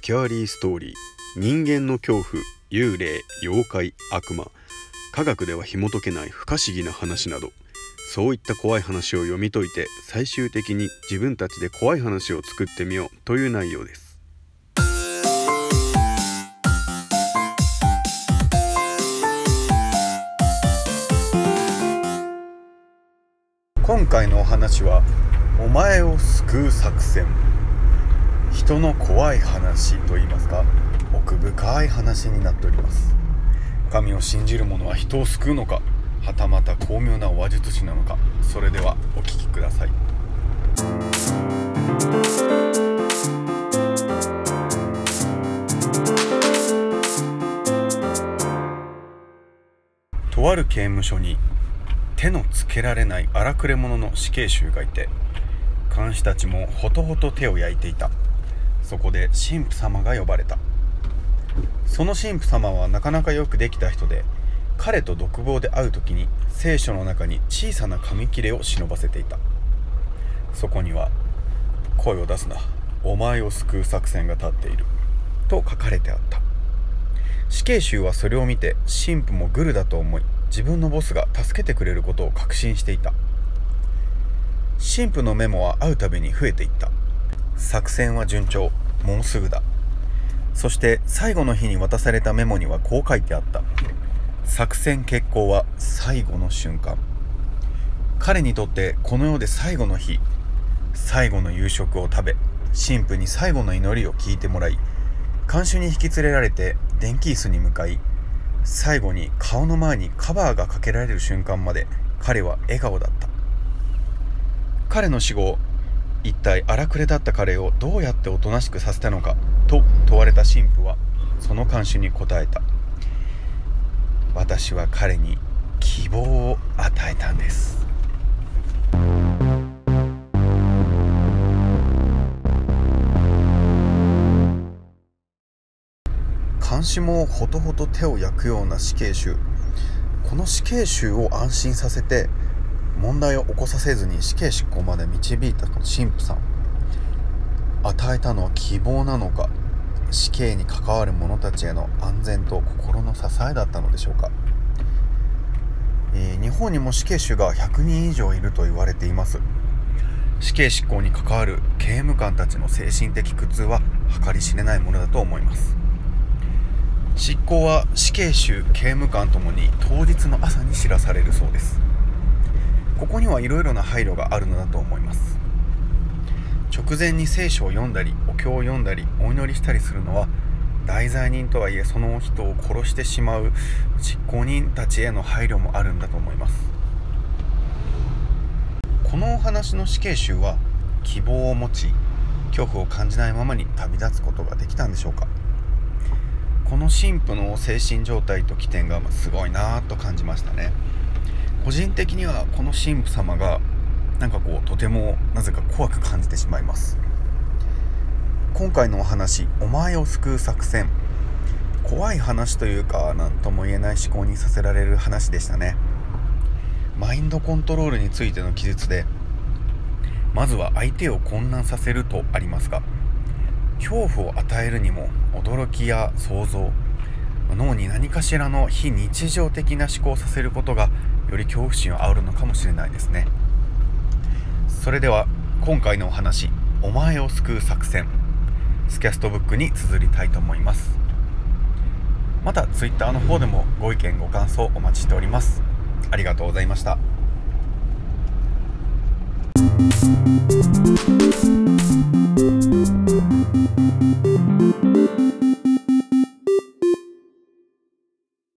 スキャーリーストーリー。人間の恐怖幽霊妖怪悪魔。科学では紐解けない不可思議な話など。そういった怖い話を読み解いて最終的に自分たちで怖い話を作ってみようという内容です。今回のお話はお前を救う作戦。人の怖い話といいますか奥深い話になっております。神を信じる者は人を救うのかはたまた巧妙な話術師なのかそれではお聞きください。とある刑務所に手のつけられない荒くれ者の死刑囚がいて看守たちもほとほと手を焼いていた。そこで神父様が呼ばれた。その神父様はなかなかよくできた人で彼と独房で会う時に聖書の中に小さな紙切れを忍ばせていた。そこには「声を出すなお前を救う作戦が立っている」と書かれてあった。死刑囚はそれを見て神父もグルだと思い自分のボスが助けてくれることを確信していた。神父のメモは会うたびに増えていった。作戦は順調。もうすぐだ。そして最後の日に渡されたメモにはこう書いてあった。作戦決行は最後の瞬間。彼にとってこの世で最後の日。最後の夕食を食べ神父に最後の祈りを聞いてもらい看守に引き連れられて電気椅子に向かい最後に顔の前にカバーがかけられる瞬間まで彼は笑顔だった。彼の死後一体荒くれだった彼をどうやっておとなしくさせたのか？と問われた神父はその看守に答えた。私は彼に希望を与えたんです。監視もほとほと手を焼くような死刑囚。この死刑囚を安心させて問題を起こさせずに死刑執行まで導いた神父さん。与えたのは希望なのか死刑に関わる者たちへの安全と心の支えだったのでしょうか、えー、日本にも死刑囚が100人以上いると言われています。死刑執行に関わる刑務官たちの精神的苦痛は計り知れないものだと思います。執行は死刑囚刑務官ともに当日の朝に知らされるそうです。ここにはいろいろな配慮があるのだと思います。直前に聖書を読んだりお経を読んだりお祈りしたりするのは大罪人とはいえその人を殺してしまう実行人たちへの配慮もあるんだと思います。このお話の死刑囚は希望を持ち恐怖を感じないままに旅立つことができたんでしょうか。この神父の精神状態と起点がすごいなぁと感じましたね。個人的にはこの神父様がなんかこうとてもなぜか怖く感じてしまいます。今回のお話「お前を救う作戦」怖い話というか何とも言えない思考にさせられる話でしたね。マインドコントロールについての記述でまずは相手を混乱させるとありますが恐怖を与えるにも驚きや想像脳に何かしらの非日常的な思考をさせることがより恐怖心を煽るのかもしれないですね。それでは今回のお話「お前を救う作戦」スキャストブックに綴りたいと思います。また Twitter の方でもご意見ご感想お待ちしております。ありがとうございました「